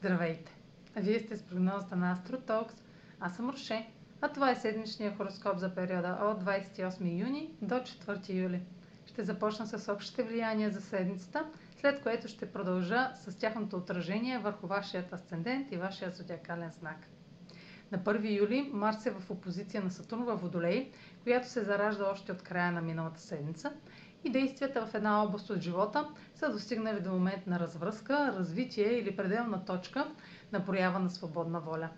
Здравейте! Вие сте с прогнозата на AstroTalks. Аз съм Роше, а това е седмичния хороскоп за периода от 28 юни до 4 юли. Ще започна с общите влияния за седмицата, след което ще продължа с тяхното отражение върху вашият асцендент и вашия зодиакален знак. На 1 юли Марс е в опозиция на Сатурн във Водолей, която се заражда още от края на миналата седмица и действията в една област от живота са достигнали до момент на развръзка, развитие или пределна точка на проява на свободна воля.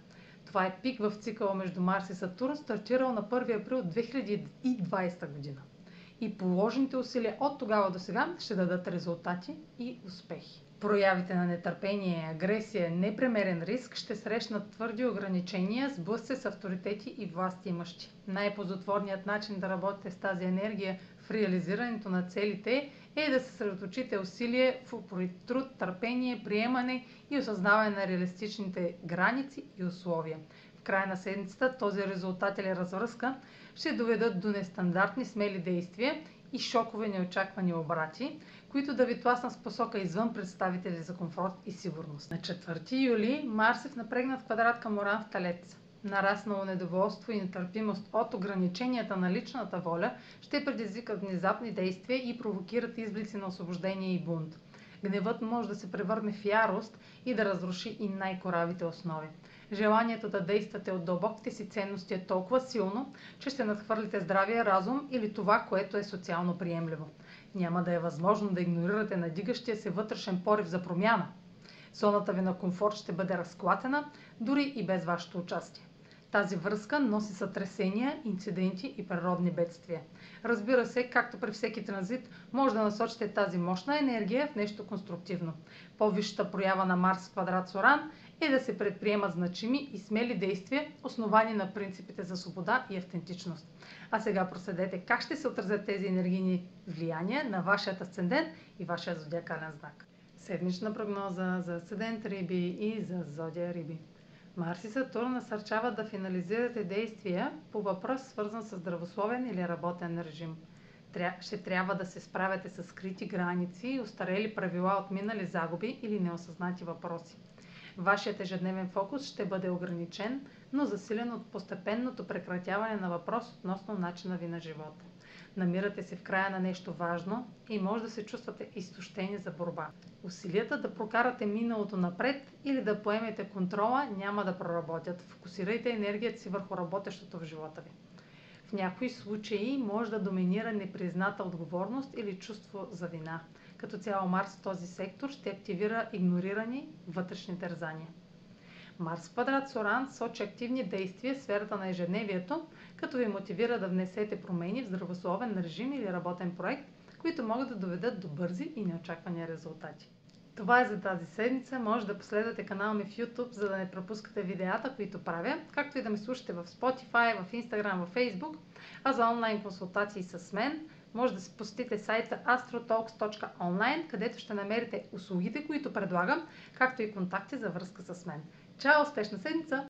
Това е пик в цикъла между Марс и Сатурн, стартирал на 1 април 2020 година. И положените усилия от тогава до сега ще дадат резултати и успехи. Проявите на нетърпение, агресия, непремерен риск ще срещнат твърди ограничения, сблъсъци с авторитети и власти имащи. Най-позотворният начин да работите с тази енергия в реализирането на целите е да се съсредоточите усилие в упорит труд, търпение, приемане и осъзнаване на реалистичните граници и условия. В края на седмицата този резултат или развръзка ще доведат до нестандартни смели действия и шокове неочаквани обрати, които да ви тласнат с посока извън представители за комфорт и сигурност. На 4 юли Марс е в напрегнат квадрат към Оран в Талец. Нараснало недоволство и нетърпимост от ограниченията на личната воля ще предизвикат внезапни действия и провокират изблици на освобождение и бунт. Гневът може да се превърне в ярост и да разруши и най-коравите основи. Желанието да действате от дълбоките си ценности е толкова силно, че ще надхвърлите здравия разум или това, което е социално приемливо. Няма да е възможно да игнорирате надигащия се вътрешен порив за промяна. Зоната ви на комфорт ще бъде разклатена, дори и без вашето участие. Тази връзка носи сътресения, инциденти и природни бедствия. Разбира се, както при всеки транзит, може да насочите тази мощна енергия в нещо конструктивно. По-висшата проява на Марс в квадрат Соран е да се предприемат значими и смели действия, основани на принципите за свобода и автентичност. А сега проследете как ще се отразят тези енергийни влияния на вашият асцендент и вашия зодиакален знак. Седмична прогноза за асцендент Риби и за зодия Риби. Марс и Сатурн насърчават да финализирате действия по въпрос, свързан с здравословен или работен режим. Ще трябва да се справяте с скрити граници, устарели правила от минали загуби или неосъзнати въпроси. Вашият ежедневен фокус ще бъде ограничен, но засилен от постепенното прекратяване на въпрос относно начина ви на живота. Намирате се в края на нещо важно и може да се чувствате изтощени за борба. Усилията да прокарате миналото напред или да поемете контрола няма да проработят. Фокусирайте енергията си върху работещото в живота ви. В някои случаи може да доминира непризната отговорност или чувство за вина. Като цяло Марс в този сектор ще активира игнорирани вътрешни тързания. Марс квадрат Соран сочи активни действия в сферата на ежедневието, като ви мотивира да внесете промени в здравословен режим или работен проект, които могат да доведат до бързи и неочаквани резултати. Това е за тази седмица. Може да последвате канала ми в YouTube, за да не пропускате видеята, които правя, както и да ме слушате в Spotify, в Instagram, в Facebook. А за онлайн консултации с мен може да се посетите сайта astrotalks.online, където ще намерите услугите, които предлагам, както и контакти за връзка с мен. Чао! Успешна седмица!